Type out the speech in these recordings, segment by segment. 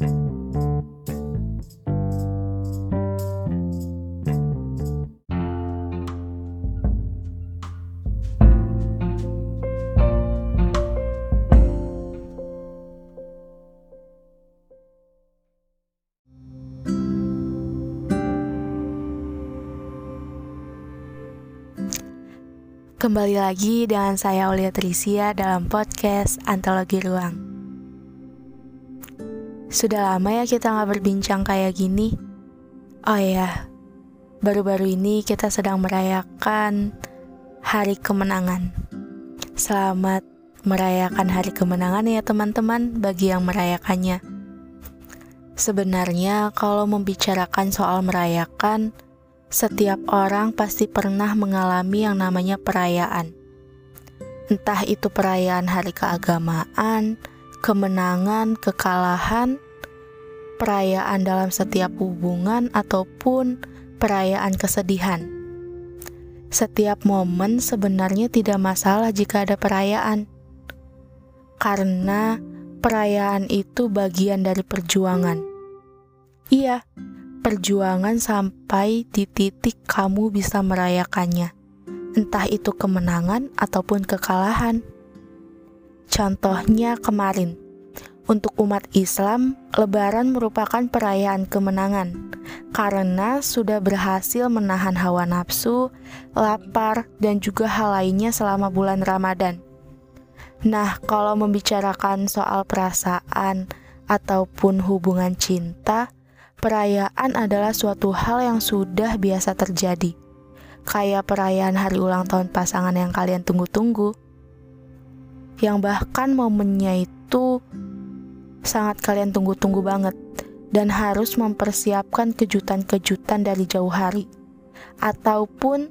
Kembali lagi dengan saya Aulia Trisia dalam podcast Antologi Ruang. Sudah lama ya kita nggak berbincang kayak gini. Oh ya, baru-baru ini kita sedang merayakan Hari Kemenangan. Selamat merayakan Hari Kemenangan ya teman-teman bagi yang merayakannya. Sebenarnya kalau membicarakan soal merayakan, setiap orang pasti pernah mengalami yang namanya perayaan. Entah itu perayaan hari keagamaan, kemenangan, kekalahan, perayaan dalam setiap hubungan, ataupun perayaan kesedihan. Setiap momen sebenarnya tidak masalah jika ada perayaan, karena perayaan itu bagian dari perjuangan. Iya, perjuangan sampai di titik kamu bisa merayakannya, entah itu kemenangan ataupun kekalahan. Contohnya kemarin, untuk umat Islam, Lebaran merupakan perayaan kemenangan karena sudah berhasil menahan hawa nafsu, lapar, dan juga hal lainnya selama bulan Ramadan. Nah, kalau membicarakan soal perasaan ataupun hubungan cinta, Perayaan adalah suatu hal yang sudah biasa terjadi, kayak perayaan hari ulang tahun pasangan yang kalian tunggu-tunggu, yang bahkan momennya itu sangat kalian tunggu-tunggu banget dan harus mempersiapkan kejutan-kejutan dari jauh hari, ataupun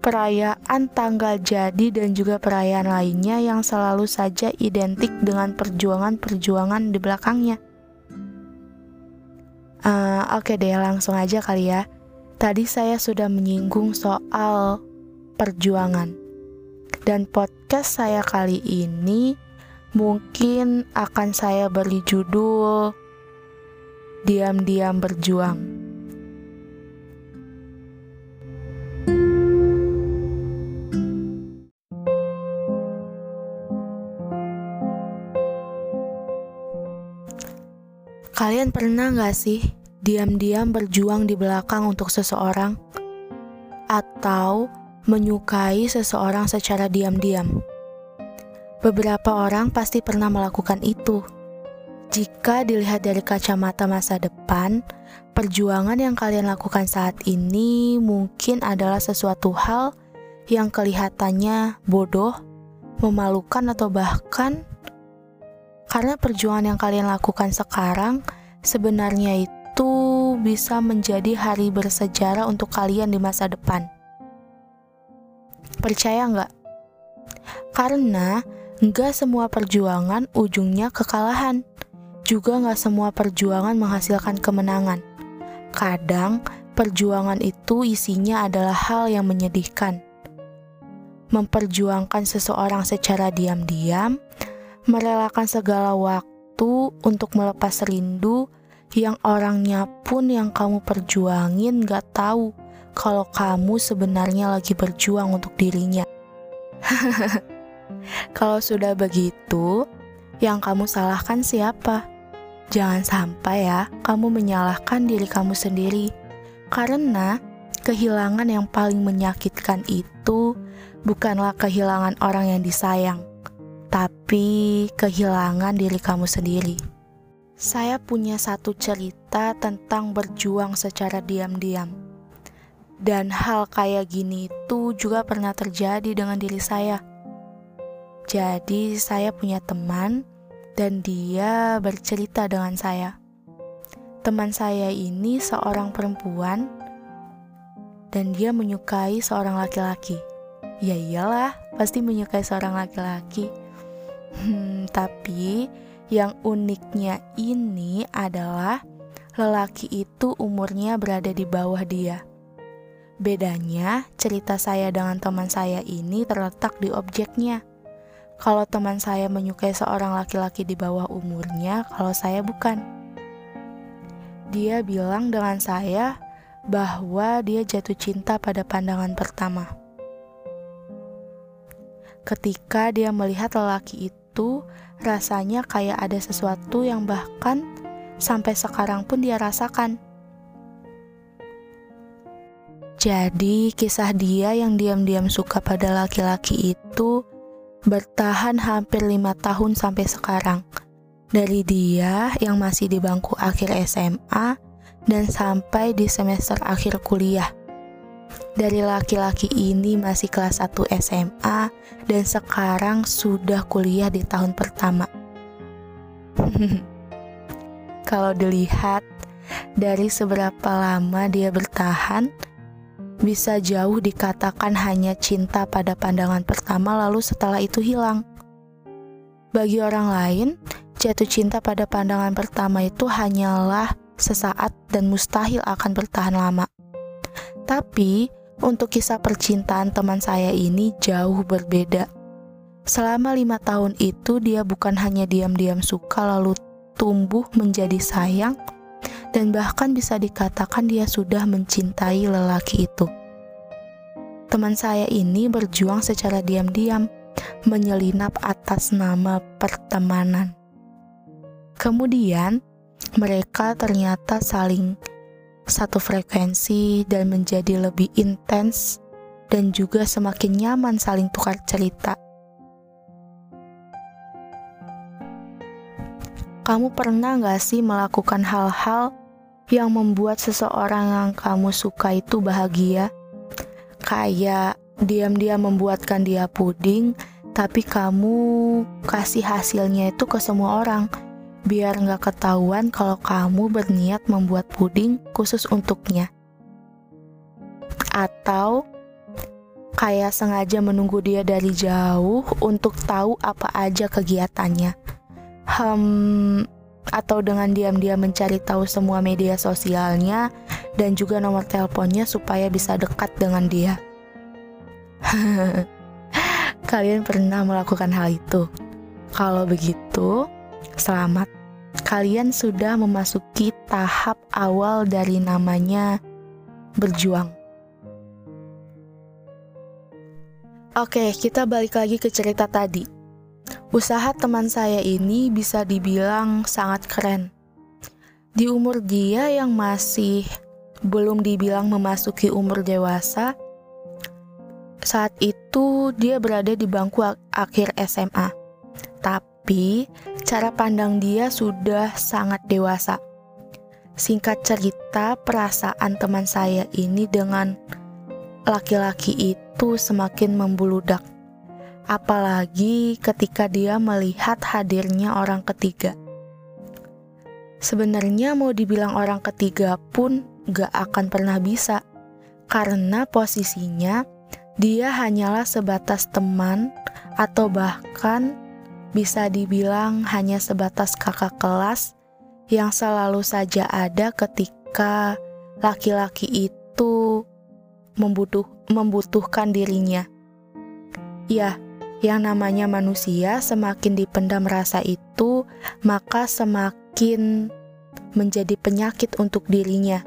perayaan tanggal jadi dan juga perayaan lainnya yang selalu saja identik dengan perjuangan-perjuangan di belakangnya. Uh, Oke okay deh, langsung aja kali ya. Tadi saya sudah menyinggung soal perjuangan. Dan podcast saya kali ini mungkin akan saya beri judul Diam-diam berjuang. Kalian pernah gak sih diam-diam berjuang di belakang untuk seseorang? Atau menyukai seseorang secara diam-diam? Beberapa orang pasti pernah melakukan itu. Jika dilihat dari kacamata masa depan, perjuangan yang kalian lakukan saat ini mungkin adalah sesuatu hal yang kelihatannya bodoh, memalukan, atau bahkan karena perjuangan yang kalian lakukan sekarang sebenarnya itu bisa menjadi hari bersejarah untuk kalian di masa depan. Percaya nggak? Karena nggak semua perjuangan ujungnya kekalahan. Juga nggak semua perjuangan menghasilkan kemenangan. Kadang perjuangan itu isinya adalah hal yang menyedihkan. Memperjuangkan seseorang secara diam-diam merelakan segala waktu untuk melepas rindu yang orangnya pun yang kamu perjuangin gak tahu kalau kamu sebenarnya lagi berjuang untuk dirinya. kalau sudah begitu, yang kamu salahkan siapa? Jangan sampai ya kamu menyalahkan diri kamu sendiri. Karena kehilangan yang paling menyakitkan itu bukanlah kehilangan orang yang disayang, tapi kehilangan diri kamu sendiri. Saya punya satu cerita tentang berjuang secara diam-diam. Dan hal kayak gini itu juga pernah terjadi dengan diri saya. Jadi saya punya teman dan dia bercerita dengan saya. Teman saya ini seorang perempuan dan dia menyukai seorang laki-laki. Ya iyalah, pasti menyukai seorang laki-laki Hmm, tapi yang uniknya ini adalah lelaki itu umurnya berada di bawah dia. Bedanya, cerita saya dengan teman saya ini terletak di objeknya. Kalau teman saya menyukai seorang laki-laki di bawah umurnya, kalau saya bukan. dia bilang dengan saya bahwa dia jatuh cinta pada pandangan pertama. Ketika dia melihat lelaki itu, rasanya kayak ada sesuatu yang bahkan sampai sekarang pun dia rasakan. Jadi, kisah dia yang diam-diam suka pada laki-laki itu bertahan hampir lima tahun sampai sekarang. Dari dia yang masih di bangku akhir SMA dan sampai di semester akhir kuliah. Dari laki-laki ini masih kelas 1 SMA dan sekarang sudah kuliah di tahun pertama. Kalau dilihat dari seberapa lama dia bertahan, bisa jauh dikatakan hanya cinta pada pandangan pertama lalu setelah itu hilang. Bagi orang lain, jatuh cinta pada pandangan pertama itu hanyalah sesaat dan mustahil akan bertahan lama. Tapi, untuk kisah percintaan teman saya ini jauh berbeda. Selama lima tahun itu, dia bukan hanya diam-diam suka lalu tumbuh menjadi sayang, dan bahkan bisa dikatakan dia sudah mencintai lelaki itu. Teman saya ini berjuang secara diam-diam, menyelinap atas nama pertemanan. Kemudian, mereka ternyata saling satu frekuensi dan menjadi lebih intens dan juga semakin nyaman saling tukar cerita. Kamu pernah gak sih melakukan hal-hal yang membuat seseorang yang kamu suka itu bahagia? Kayak diam-diam membuatkan dia puding, tapi kamu kasih hasilnya itu ke semua orang biar nggak ketahuan kalau kamu berniat membuat puding khusus untuknya. Atau kayak sengaja menunggu dia dari jauh untuk tahu apa aja kegiatannya. Hmm, atau dengan diam-diam mencari tahu semua media sosialnya dan juga nomor teleponnya supaya bisa dekat dengan dia. Kalian pernah melakukan hal itu? Kalau begitu, Selamat, kalian sudah memasuki tahap awal dari namanya berjuang. Oke, kita balik lagi ke cerita tadi. Usaha teman saya ini bisa dibilang sangat keren. Di umur dia yang masih belum dibilang memasuki umur dewasa, saat itu dia berada di bangku akhir SMA. Tapi cara pandang dia sudah sangat dewasa. Singkat cerita, perasaan teman saya ini dengan laki-laki itu semakin membuludak. Apalagi ketika dia melihat hadirnya orang ketiga. Sebenarnya mau dibilang orang ketiga pun gak akan pernah bisa, karena posisinya dia hanyalah sebatas teman atau bahkan bisa dibilang hanya sebatas kakak kelas yang selalu saja ada ketika laki-laki itu membutuh, membutuhkan dirinya. Ya, yang namanya manusia semakin dipendam rasa itu, maka semakin menjadi penyakit untuk dirinya.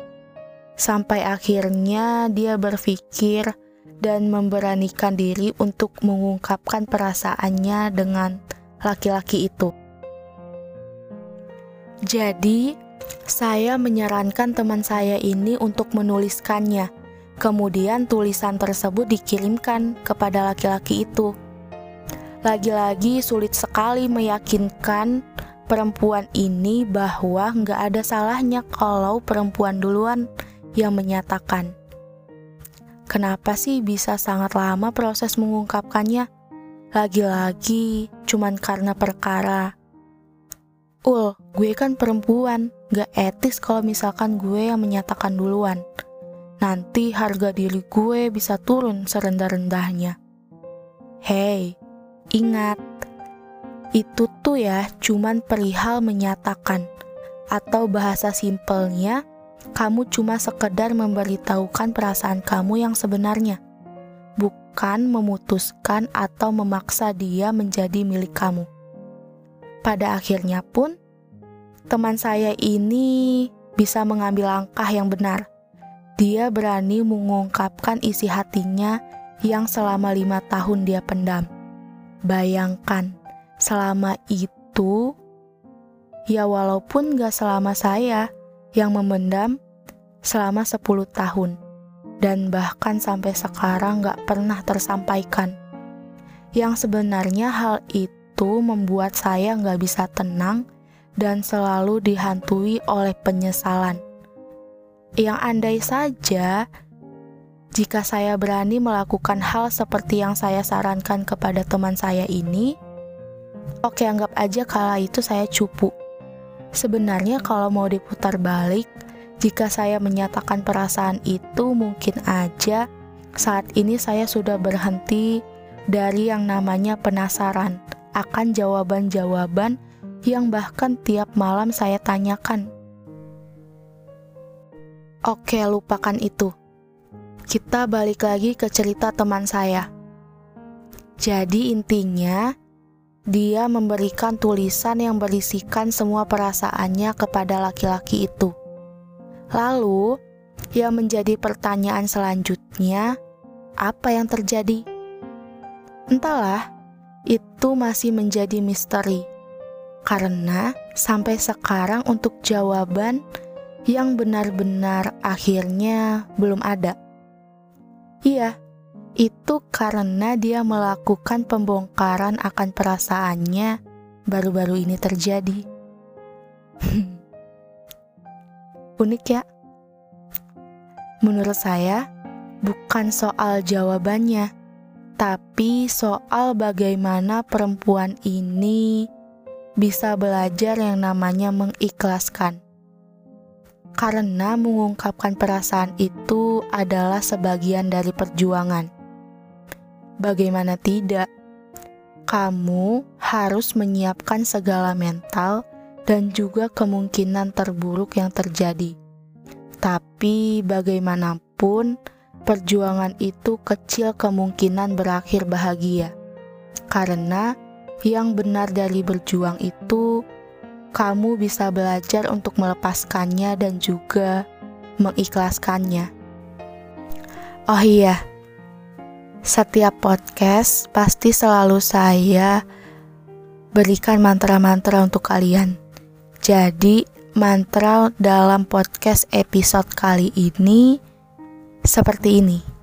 Sampai akhirnya dia berpikir dan memberanikan diri untuk mengungkapkan perasaannya dengan laki-laki itu. Jadi, saya menyarankan teman saya ini untuk menuliskannya. Kemudian tulisan tersebut dikirimkan kepada laki-laki itu. Lagi-lagi sulit sekali meyakinkan perempuan ini bahwa nggak ada salahnya kalau perempuan duluan yang menyatakan. Kenapa sih bisa sangat lama proses mengungkapkannya? Lagi-lagi cuman karena perkara Ul, gue kan perempuan, gak etis kalau misalkan gue yang menyatakan duluan. Nanti harga diri gue bisa turun serendah-rendahnya. Hei, ingat, itu tuh ya cuman perihal menyatakan. Atau bahasa simpelnya, kamu cuma sekedar memberitahukan perasaan kamu yang sebenarnya bukan memutuskan atau memaksa dia menjadi milik kamu. Pada akhirnya pun, teman saya ini bisa mengambil langkah yang benar. Dia berani mengungkapkan isi hatinya yang selama lima tahun dia pendam. Bayangkan, selama itu, ya walaupun gak selama saya yang memendam selama 10 tahun, dan bahkan sampai sekarang gak pernah tersampaikan. Yang sebenarnya hal itu membuat saya gak bisa tenang dan selalu dihantui oleh penyesalan. Yang andai saja jika saya berani melakukan hal seperti yang saya sarankan kepada teman saya ini, oke anggap aja kala itu saya cupu. Sebenarnya kalau mau diputar balik, jika saya menyatakan perasaan itu mungkin aja saat ini saya sudah berhenti dari yang namanya penasaran akan jawaban-jawaban yang bahkan tiap malam saya tanyakan. Oke, lupakan itu. Kita balik lagi ke cerita teman saya. Jadi intinya, dia memberikan tulisan yang berisikan semua perasaannya kepada laki-laki itu. Lalu, yang menjadi pertanyaan selanjutnya, apa yang terjadi? Entahlah, itu masih menjadi misteri. Karena sampai sekarang untuk jawaban yang benar-benar akhirnya belum ada. Iya, itu karena dia melakukan pembongkaran akan perasaannya baru-baru ini terjadi. Unik ya? Menurut saya, bukan soal jawabannya, tapi soal bagaimana perempuan ini bisa belajar yang namanya mengikhlaskan karena mengungkapkan perasaan itu adalah sebagian dari perjuangan. Bagaimana tidak, kamu harus menyiapkan segala mental dan juga kemungkinan terburuk yang terjadi. Tapi bagaimanapun, perjuangan itu kecil kemungkinan berakhir bahagia, karena yang benar dari berjuang itu kamu bisa belajar untuk melepaskannya dan juga mengikhlaskannya. Oh iya, setiap podcast pasti selalu saya berikan mantra-mantra untuk kalian. Jadi, mantra dalam podcast episode kali ini seperti ini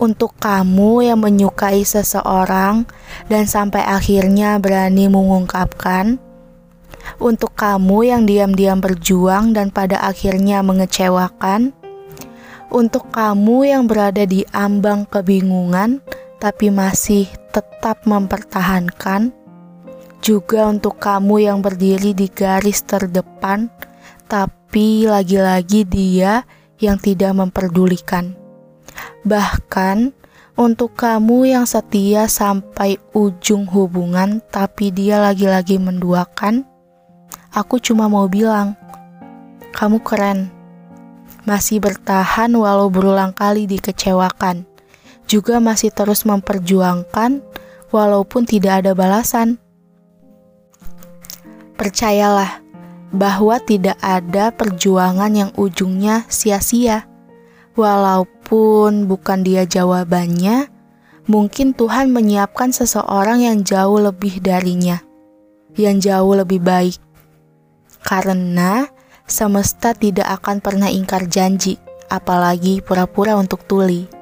untuk kamu yang menyukai seseorang dan sampai akhirnya berani mengungkapkan, untuk kamu yang diam-diam berjuang dan pada akhirnya mengecewakan, untuk kamu yang berada di ambang kebingungan tapi masih tetap mempertahankan, juga untuk kamu yang berdiri di garis terdepan tapi lagi-lagi dia yang tidak memperdulikan. Bahkan untuk kamu yang setia sampai ujung hubungan tapi dia lagi-lagi menduakan, aku cuma mau bilang, kamu keren. Masih bertahan walau berulang kali dikecewakan. Juga masih terus memperjuangkan walaupun tidak ada balasan. Percayalah bahwa tidak ada perjuangan yang ujungnya sia-sia. Walaupun bukan dia jawabannya, mungkin Tuhan menyiapkan seseorang yang jauh lebih darinya, yang jauh lebih baik. Karena semesta tidak akan pernah ingkar janji, apalagi pura-pura untuk tuli.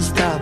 stop.